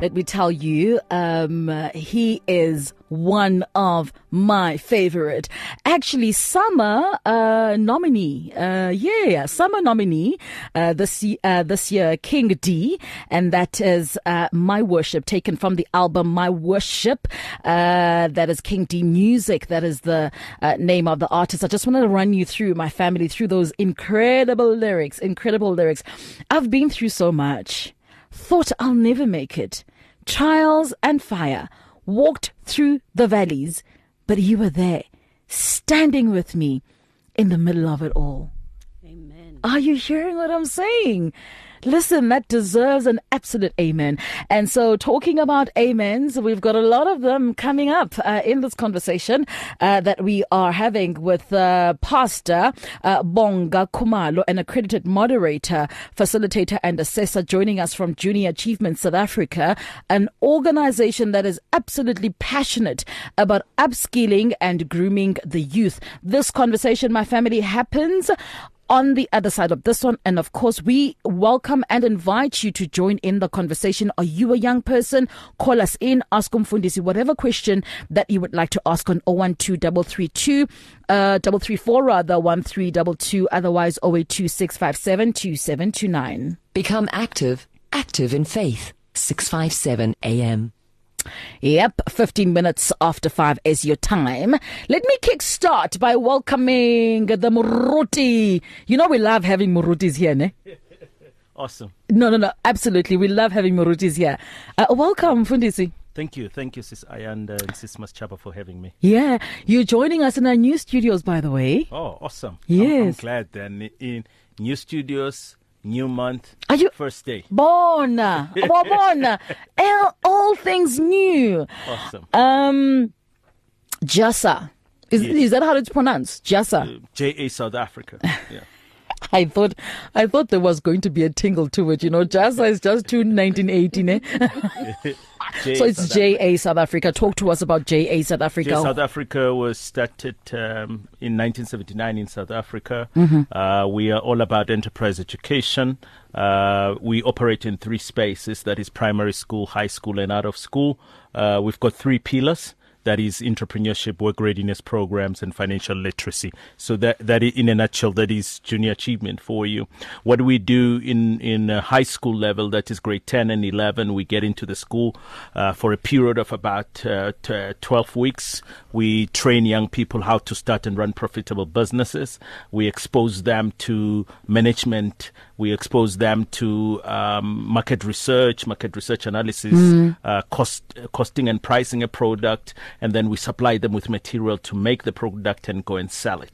Let me tell you, um, he is one of my favorite. Actually, SAMA uh, nominee. Uh, yeah, SAMA nominee uh, this uh, this year, King D, and that is uh, My Worship, taken from the album My Worship. Uh, that is King D Music. That is the name of the artist. I just wanted to run you through my family through those incredible lyrics. Incredible lyrics. I've been through so much. Thought I'll never make it trials and fire, walked through the valleys, but you were there, standing with me in the middle of it all. Amen. Are you hearing what I'm saying? Listen, that deserves an absolute amen. And so, talking about amens, we've got a lot of them coming up uh, in this conversation uh, that we are having with uh, Pastor uh, Bonga Khumalo, an accredited moderator, facilitator, and assessor, joining us from Junior Achievement South Africa, an organization that is absolutely passionate about upskilling and grooming the youth. This conversation, my family, happens on the other side of this one. And of course, we welcome and invite you to join in the conversation. Are you a young person? Call us in, ask Umfundisi whatever question that you would like to ask on 012332, uh, 334 rather, 1322, otherwise 0826572729. Become active, active in faith. 657 AM. Yep, 15 minutes after 5 is your time. Let me kickstart by welcoming the Muruti. You know, we love having Murutis here, ne? Awesome. No, no, no, absolutely. We love having Murutis here. Uh, welcome, Fundisi. Thank you. Thank you, Sis Ayanda and Sis Maschapa for having me. Yeah, you're joining us in our new studios, by the way. Oh, awesome. Yes. I'm, I'm glad then. In new studios, new month. Are you first day? Born, born, all, all things new. Awesome. Um, Jasa. Is, Yes. is that how it's pronounced? Jasa. Uh, JA South Africa. Yeah. I thought I thought there was going to be a tingle to it. You know, Jasa is just to 1918. Eh? So it's South JA South Africa. Talk to us about JA South Africa. JA South Africa was started um, in 1979 in South Africa. Mm-hmm. Uh, we are all about enterprise education. Uh, we operate in three spaces that is primary school, high school, and out of school. Uh, we've got three pillars. That is entrepreneurship, work readiness programs, and financial literacy. So that that in a nutshell, that is junior achievement for you. What we do in in high school level, that is grade ten and eleven, we get into the school uh, for a period of about uh, t- twelve weeks. We train young people how to start and run profitable businesses. We expose them to management. We expose them to um, market research, market research analysis, uh, cost costing and pricing a product, and then we supply them with material to make the product and go and sell it.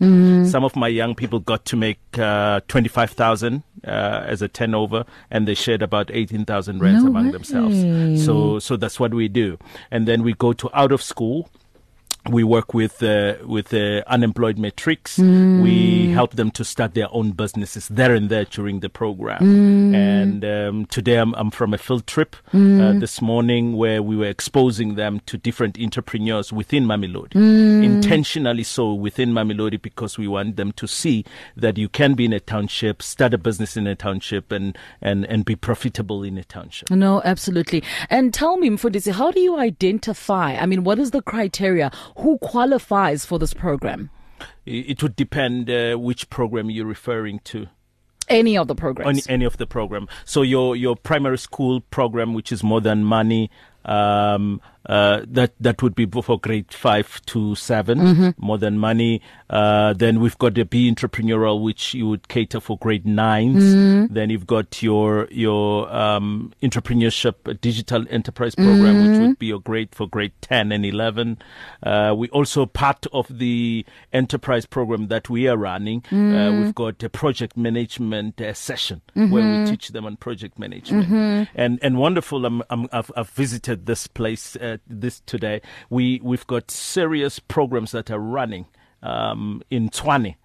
Some of my young people got to make uh, twenty five thousand uh, as a turnover, and they shared about eighteen thousand rands No among way. themselves. So so that's what we do, and then we go to out of school we work with uh, with uh, unemployed matrics. We help them to start their own businesses there and there during the program. And um, today I'm, I'm from a field trip uh, this morning where we were exposing them to different entrepreneurs within Mamelodi, intentionally so within Mamelodi because we want them to see that you can be in a township, start a business in a township, and and and be profitable in a township. No, absolutely. And tell me, Mfundisi, how do you identify? I mean, what is the criteria? Who qualifies for this program? It would depend uh, which program you're referring to. Any of the programs? any of the program. So your your primary school program, which is more than money, um, uh, that that would be for grade five to 7 more than money. Uh, then we've got the Be Entrepreneurial, which you would cater for grade 9s Then you've got your your um, entrepreneurship digital enterprise program, which would be your grade for grade ten and eleven. Uh, we also part of the enterprise program that we are running. Uh, we've got a project management uh, session where we teach them on project management. And and wonderful. I'm, I'm, I've, I've visited this place uh, this today. We we've got serious programs that are running um, in Tshwane.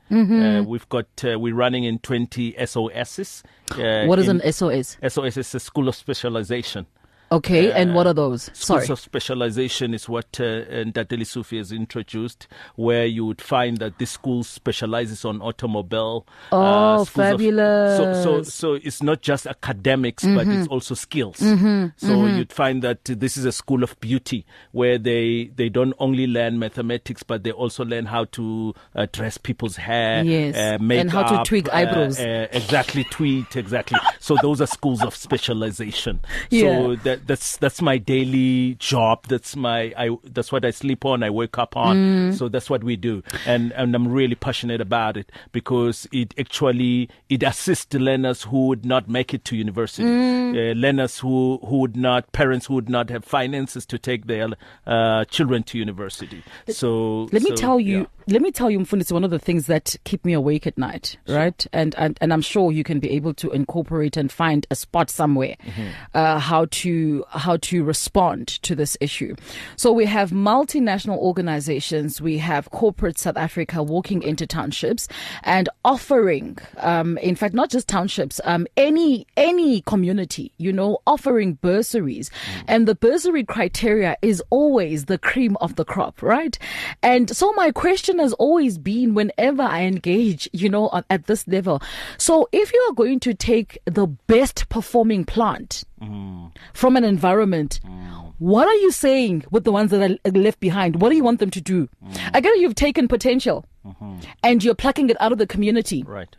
Uh, we've got uh, we're running in 20 SOSs. Uh, what is an SOS? SOS is a school of specialization. Okay, and what are those? Schools Sorry. of specialization is what uh, Ntate Lesufi has introduced, where you would find that this school specializes on automobile. Oh, schools of- so, so, fabulous. Mm-hmm. so it's not just academics, but it's also skills. So you'd find that this is a school of beauty, where they they don't only learn mathematics, but they also learn how to uh, dress people's hair, Yes, uh, make and how to tweak eyebrows. uh, exactly, tweet exactly. so those are schools of specialization. Yeah. So that that's that's my daily job. That's my I that's what I sleep on. I wake up on. Mm. So that's what we do, and and I'm really passionate about it because it actually it assists the learners who would not make it to university, Mm. uh, learners who who would not parents who would not have finances to take their uh, children to university. So Let me tell you, yeah. Let me tell you, Mfundisi, one of the things that keep me awake at night, right? And, and and I'm sure you can be able to incorporate and find a spot somewhere Mm-hmm. uh, how to how to respond to this issue. So we have multinational organizations, we have corporate South Africa walking into townships and offering, um, in fact, not just townships, um, any any community, you know, offering bursaries, Mm. and the bursary criteria is always the cream of the crop, right? And so my question has always been, whenever I engage, you know, at this level, so if you are going to take the best performing plant mm. from an environment. Mm. What are you saying with the ones that are left behind? What do you want them to do? Mm. I get it, you've taken potential mm-hmm. and you're plucking it out of the community. right.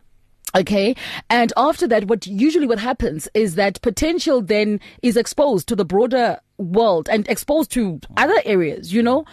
Okay. And after that, what usually what happens is that potential then is exposed to the broader world and exposed to other areas, you know?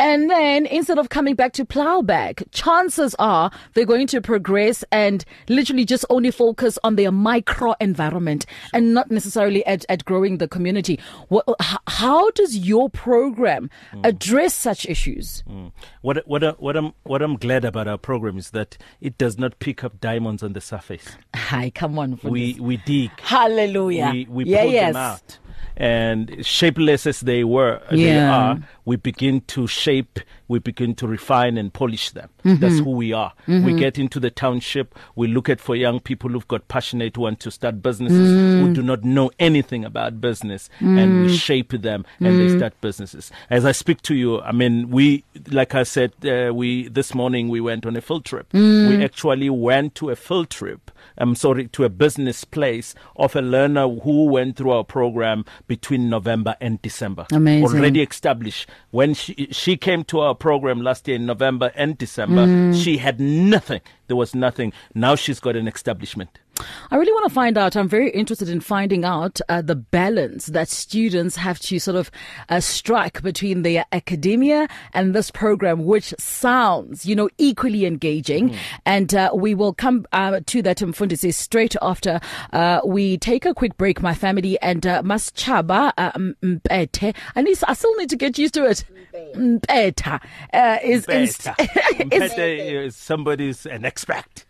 And then instead of coming back to plowback, chances are they're going to progress and literally just only focus on their micro environment and not necessarily at, at growing the community. What, how does your program address such issues? Mm. What what I- what I'm what I'm glad about our program is that it does not pick up diamonds on the surface. Hi, come on. for We this. we dig. Hallelujah. We we yeah, pull yes. them out. And shapeless as they were, they are, we begin to shape, we begin to refine and polish them. Mm-hmm. That's who we are. We get into the township, we look at for young people who've got passionate, who want to start businesses, Mm. who do not know anything about business, and we shape them and Mm. they start businesses. As I speak to you, I mean, we, like I said, uh, we, this morning we went on a field trip. Mm. We actually went to a field trip. I'm sorry, to a business place of a learner who went through our program between November and December. Amazing. Already established. When she she came to our program last year in November and December, Mm. she had nothing. There was nothing. Now she's got an establishment. I really want to find out. I'm very interested in finding out uh, the balance that students have to sort of uh, strike between their academia and this program, which sounds, you know, equally engaging. And uh, we will come uh, to that in Fundisi straight after uh, we take a quick break, my family, and uh, Mas Chaba uh, Mpete. I need, I still need to get used to it. Mpeta uh, is, is, Better. is Better is somebody's an expert.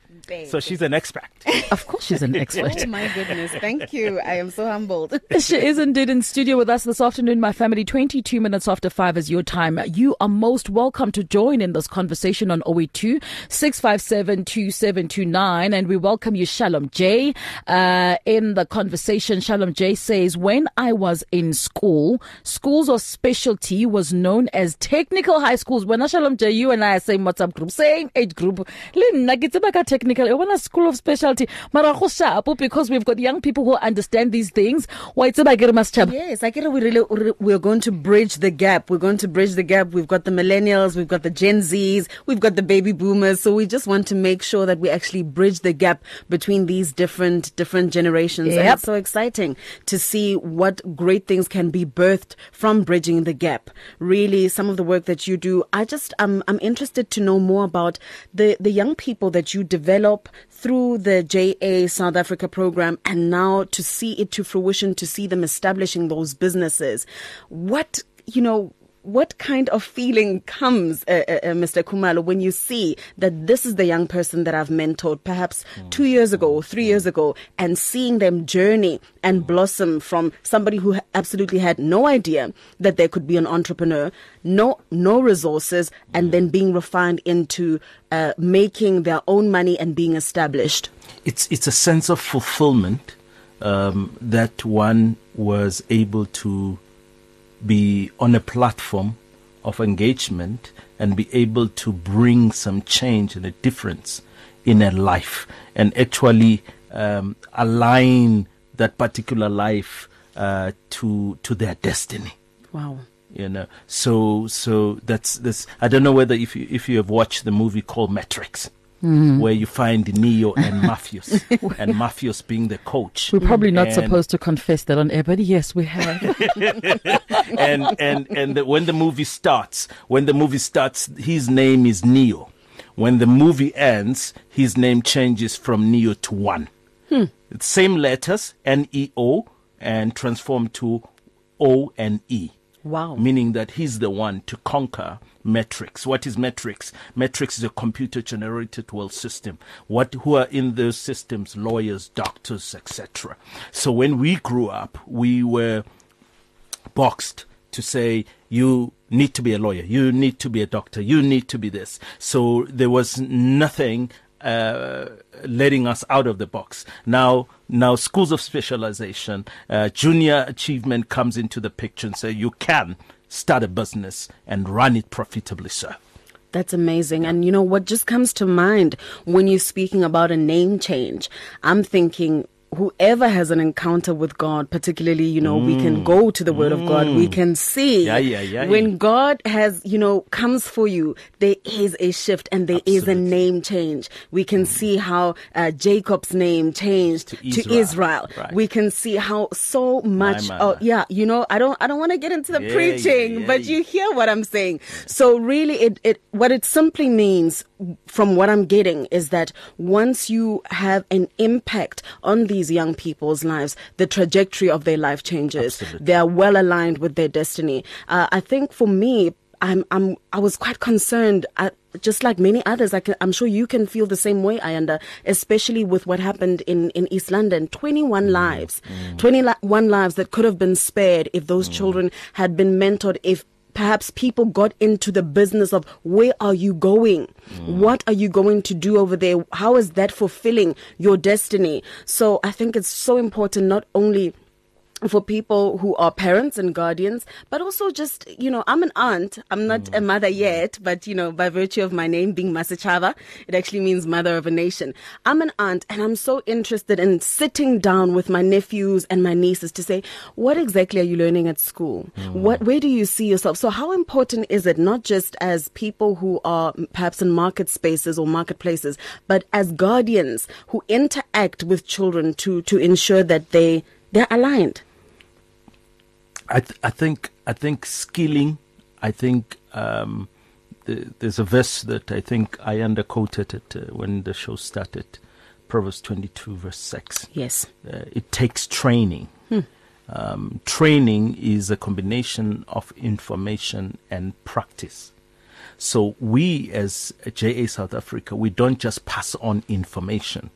So she's an expert. of course she's an expert. Oh my goodness. Thank you. I am so humbled. She is indeed in studio with us this afternoon, my family. 22 minutes after 5 is your time. You are most welcome to join in this conversation on 082 657 2729. And we welcome you, Shalom J, uh, in the conversation. Shalom J says, When I was in school, schools of specialty was known as technical high schools. When Shalom J, you and I are same WhatsApp group, same age group. Le nna tseba ka technical, e school of specialty. Mara because we've got young people who understand these things. Why re Maschaba? Yes, I get it. We really, we're going to bridge the gap. We're going to bridge the gap. We've got the millennials, we've got the Gen Zs, we've got the baby boomers. So we just want to make sure that we actually bridge the gap between these different, different generations. And Yep. it's so exciting to see what great things can be birthed from bridging the gap. Really, some of the work that you do, I just, I'm, I'm interested to know more about the, the young people that you develop through the JA South Africa program and now to see it to fruition, to see them establishing those businesses. What, you know, what kind of feeling comes, uh, uh, uh, Mr. Khumalo, when you see that this is the young person that I've mentored perhaps two years ago or three years ago and seeing them journey and blossom from somebody who absolutely had no idea that there could be an entrepreneur, no, no resources, and then being refined into uh, making their own money and being established? It's it's a sense of fulfillment um, that one was able to be on a platform of engagement and be able to bring some change and a difference in a life and actually um, align that particular life uh, to to their destiny Wow. you know so so that's this i don't know whether if you if you have watched the movie called matrix Mm-hmm. where you find neo and Morpheus, and Morpheus being the coach We're probably not And- supposed to confess that on air, but yes, we have. and and and the, when the movie starts, when the movie starts, his name is Neo. When the movie ends, his name changes from Neo to One. Hmm. It's Same letters, N E O, and transform to O and E. Wow. Meaning that he's the one to conquer metrics. What is metrics? Metrics is a computer generated world system. What who are in those systems? Lawyers, doctors, etc. So when we grew up, we were boxed to say you need to be a lawyer, you need to be a doctor, you need to be this. So there was nothing uh, letting us out of the box. Now, now schools of specialization, uh, junior achievement comes into the picture and say you can start a business and run it profitably, sir. That's amazing. And you know what just comes to mind when you're speaking about a name change? I'm thinking whoever has an encounter with God, particularly, you know, we can go to the word of God. We can see Mm. Yeah, yeah, yeah, when. God has, you know, comes for you, there is a shift and there is a Absolutely. Mm. name change. We can see how uh, Jacob's name changed to To Israel. Israel. Right. We can see how so much, oh, yeah, you know, I don't, I don't want to get into the preaching, but you hear what I'm saying. So really, it, it what it simply means, from what I'm getting, is that once you have an impact on these young people's lives, the trajectory of their life changes. Absolutely. They are well aligned with their destiny. Uh, I think for me. I'm, I'm, I was quite concerned, uh, just like many others. I can, I'm sure you can feel the same way, Ayanda, especially with what happened in, in East London. 21 lives, 21 lives that could have been spared if those children had been mentored, if perhaps people got into the business of where are you going? Mm. What are you going to do over there? How is that fulfilling your destiny? So I think it's so important not only for people who are parents and guardians, but also just, you know, I'm an aunt. I'm not a mm. mother yet, but, you know, by virtue of my name being Masachava, it actually means mother of a nation. I'm an aunt and I'm so interested in sitting down with my nephews and my nieces to say, what exactly are you learning at school? Mm. What, where do you see yourself? So how important is it not just as people who are perhaps in market spaces or marketplaces, but as guardians who interact with children to, to ensure that they, they're aligned? I, th- I think I think skilling. I think um, the, there's a verse that I think I underquoted it uh, when the show started, Proverbs 22 verse six. Yes. Uh, it takes training. Um, training is a combination of information and practice. So we as JA South Africa, we don't just pass on information.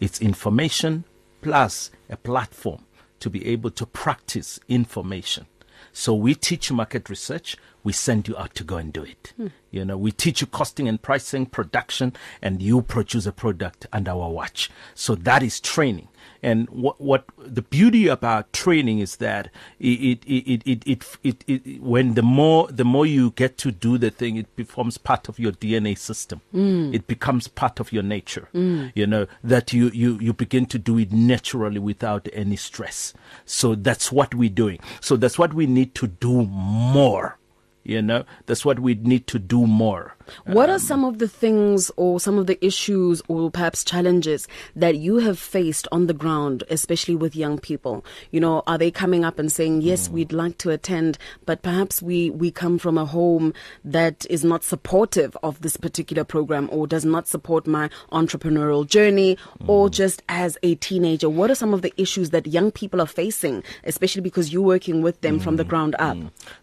It's information plus a platform to be able to practice information. So we teach you market research, we send you out to go and do it. Hmm. You know, we teach you costing and pricing, production, and you produce a product under our watch. So that is training. And what what the beauty about training is that it it it it, it, it, it, when the more the more you get to do the thing, it becomes part of your DNA system. Mm. It becomes part of your nature. Mm. You know that you you you begin to do it naturally without any stress. So that's what we're doing. So that's what we need to do more. You know that's what we need to do more. What are some of the things or some of the issues or perhaps challenges that you have faced on the ground, especially with young people? You know, are they coming up and saying, yes, mm. we'd like to attend, but perhaps we, we come from a home that is not supportive of this particular program or does not support my entrepreneurial journey or mm. just as a teenager? What are some of the issues that young people are facing, especially because you're working with them from the mm, ground up?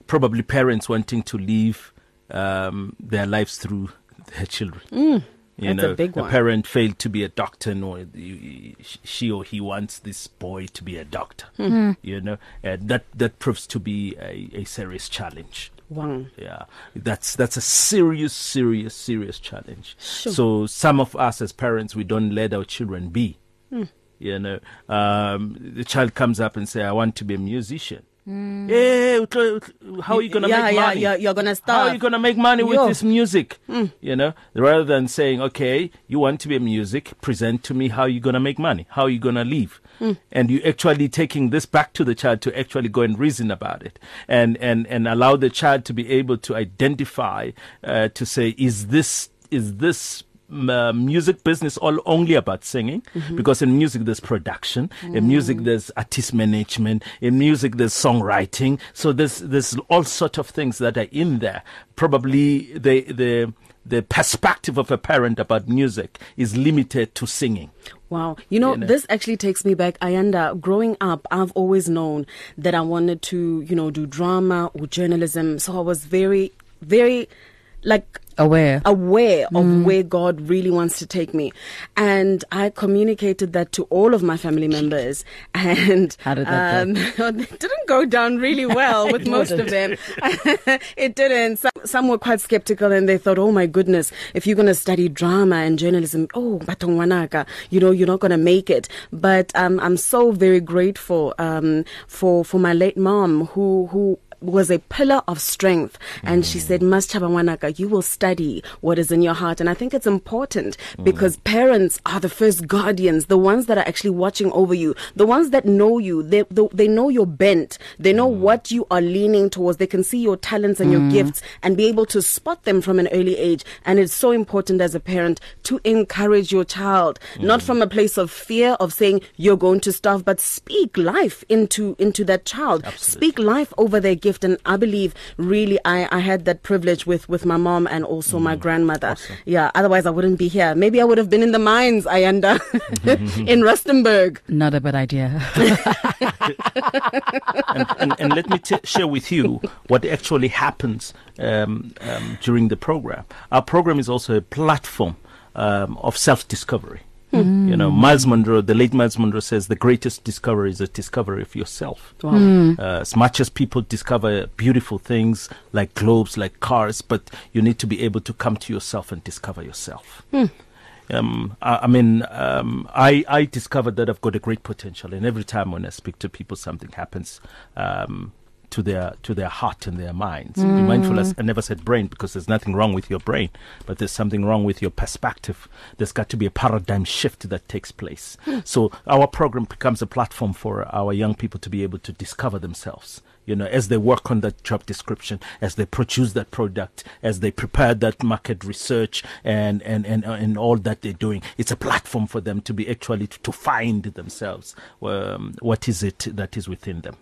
probably parents wanting to live um, their lives through their children. you Mm, that's a know, big one. parent failed to be a doctor, nor she or he wants this boy to be a doctor. Hmm. You know, and that that proves to be a, a serious challenge. Wow. Yeah, that's that's a serious, serious, serious challenge. Sure. So some of us as parents, we don't let our children be. Hmm. You know, um, the child comes up and say, "I want to be a musician." Mm. Yeah, utlo- utlo- how are you gonna Yeah, make yeah, money? yeah, you're gonna start. How are you gonna make money with Yo. this music? Mm. You know, rather than saying, "Okay, you want to be a music, present to me how you're gonna make money, how you're gonna live," mm. and you actually taking this back to the child to actually go and reason about it, and and and allow the child to be able to identify uh, to say, "Is this is this?" Uh, music business all only about singing because in music there's production in music there's artist management in music there's songwriting so there's there's all sort of things that are in there probably the the the perspective of a parent about music is limited to singing Wow. You know, You know. this actually takes me back. Ayanda, growing up, I've always known that I wanted to, you know, do drama or journalism. So I was very, very, like, Aware. aware of where God really wants to take me. And I communicated that to all of my family members. And How did that go? it didn't go down really well with most of them. it didn't. Some, some were quite skeptical and they thought, oh my goodness, if you're going to study drama and journalism, oh, batongwanaka, you know, you're not going to make it. But um, I'm so very grateful um, for, for my late mom who, who was a pillar of strength. And she said, mm. Mas Chabanwanaka, you will study what is in your heart. And I think it's important mm. because parents are the first guardians, the ones that are actually watching over you, the ones that know you. They, they, they know your bent. They know mm. what you are leaning towards. They can see your talents and your gifts and be able to spot them from an early age. And it's so important as a parent to encourage your child, not from a place of fear of saying you're going to starve, but speak life into, into that child. Speak life over their gift. And I believe really I, I had that privilege with, with my mom and also my grandmother. Yeah. Otherwise I wouldn't be here. Maybe I would have been in the mines, Ayanda, in Rustenburg. Not a bad idea. and, and, and let me t- share with you what actually happens um, um, during the program. Our program is also a platform um, of self discovery. You know, Myles Munroe, the late Myles Munroe says the greatest discovery is a discovery of yourself. Uh, as much as people discover beautiful things like globes, like cars, but you need to be able to come to yourself and discover yourself. Um, I, I mean, um, I, I discovered that I've got a great potential, and every time when I speak to people, something happens. Um, to their to their heart and their minds. Be mindful. As I never said brain because there's nothing wrong with your brain, but there's something wrong with your perspective. There's got to be a paradigm shift that takes place. So our program becomes a platform for our young people to be able to discover themselves you know, as they work on that job description, as they produce that product, as they prepare that market research and, and, and, uh, and all that they're doing, it's a platform for them to be actually to, to find themselves. Um, what is it that is within them?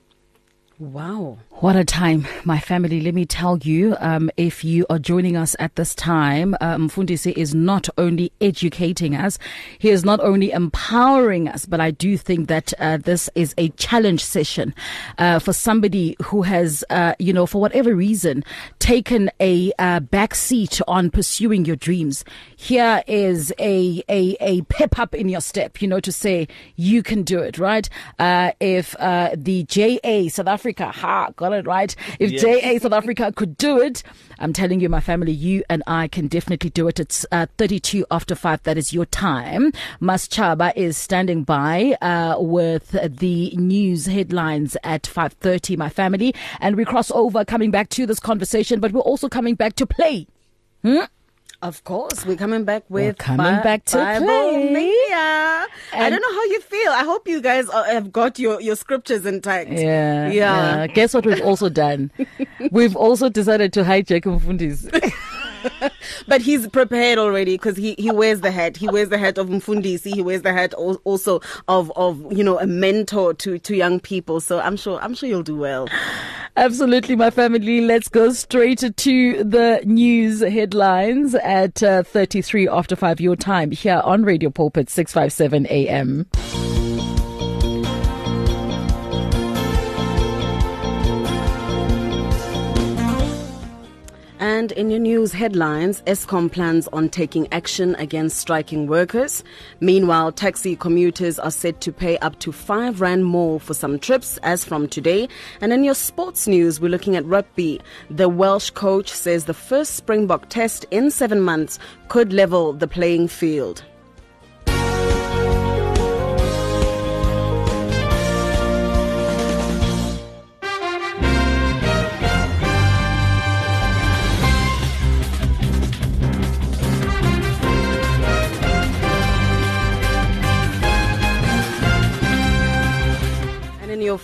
Wow. What a time, my family. Let me tell you, um, if you are joining us at this time, um, Fundisi is not only educating us, he is not only empowering us, but I do think that uh, this is a challenge session uh, for somebody who has, uh, you know, for whatever reason, taken a uh, back seat on pursuing your dreams. Here is a, a, a pep up in your step, you know, to say you can do it, right? Uh, if uh, the JA South Africa, ha, got it right. If Yes. JA South Africa could do it, I'm telling you, my family, you and I can definitely do it. It's uh, 32 after 5. That is your time. Mas Chaba is standing by uh, with the news headlines at 5.30, my family. And we cross over coming back to this conversation, but we're also coming back to play. Of course, we're coming back with coming back to Bible play. Mania. I don't know how you feel. I hope you guys uh, have got your, your scriptures intact. Yeah, Yeah. Guess what we've also done? we've also decided to hijack Mfundi's. But he's prepared already because he, he wears the hat. He wears the hat of Mfundisi. He wears the hat also of, of, you know, a mentor to, to young people. So I'm sure, I'm sure you'll do well. Absolutely, my family. Let's go straight to the news headlines at uh, 33 after 5 your time here on Radio Pulpit 657 AM. And in your news headlines, Eskom plans on taking action against striking workers. Meanwhile, taxi commuters are set to pay up to 5 rand more for some trips as from today. And in your sports news, we're looking at rugby. The Welsh coach says the first Springbok test in 7 months could level the playing field.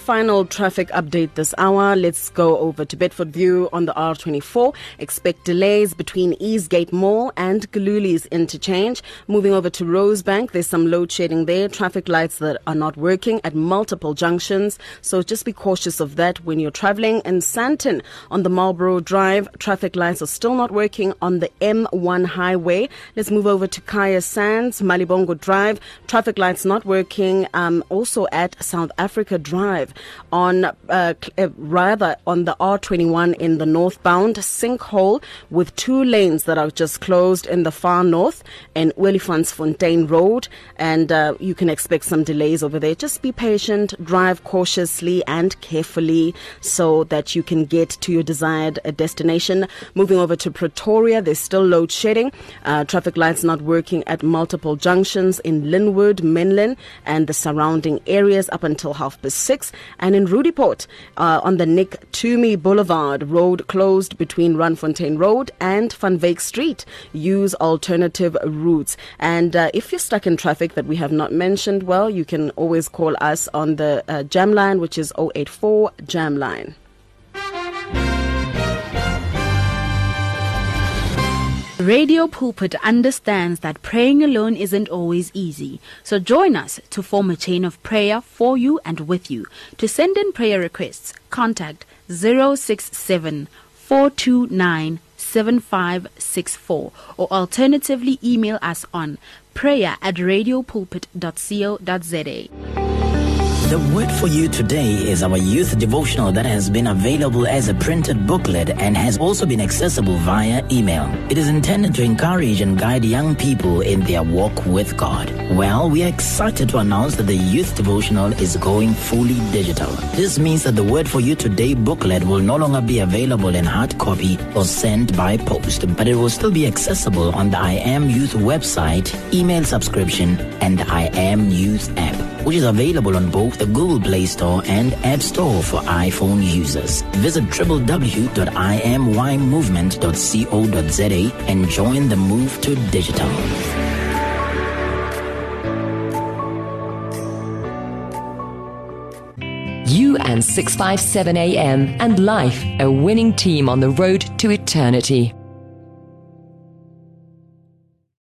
Final traffic update this hour. Let's go over to Bedford View on the R24. Expect delays between Eastgate Mall and Gillooly's interchange. Moving over to Rosebank, there's some load shedding there. Traffic lights that are not working at multiple junctions. So just be cautious of that when you're traveling. In Sandton on the Marlborough Drive, traffic lights are still not working on the M1 highway. Let's move over to Kya Sands, Malibongwe Drive. Traffic lights not working. Um, also at South Africa Drive on uh, uh, rather on the R21 in the northbound sinkhole with two lanes that are just closed in the far north and Fontaine Road. And uh, you can expect some delays over there. Just be patient drive cautiously and carefully so that you can get to your desired uh, destination. Moving over to Pretoria there's still load shedding. Uh, traffic lights not working at multiple junctions in Lynnwood Menlyn and the surrounding areas up until half past six. And in Roodepoort, uh, on the Nick Toomey Boulevard, road closed between Randfontein Road and Van Wyk Street. Use alternative routes. And uh, if you're stuck in traffic that we have not mentioned, well, you can always call us on the uh, line, which is 084 jam line. Radio Pulpit understands that praying alone isn't always easy. So join us to form a chain of prayer for you and with you. To send in prayer requests, contact 067 429 7564 or alternatively email us on prayer at radiopulpit.co.za. The word for you today is our youth devotional that has been available as a printed booklet and has also been accessible via email. It is intended to encourage and guide young people in their walk with God. Well, we are excited to announce that the youth devotional is going fully digital. This means that the word for you today booklet will no longer be available in hard copy or sent by post, but it will still be accessible on the I Am Youth website, email subscription, and I Am Youth app, which is available on both the Google Play Store and App Store for iPhone users. Visit www.imymovement.co.za and join the move to digital. You and 657 AM and life, a winning team on the road to eternity.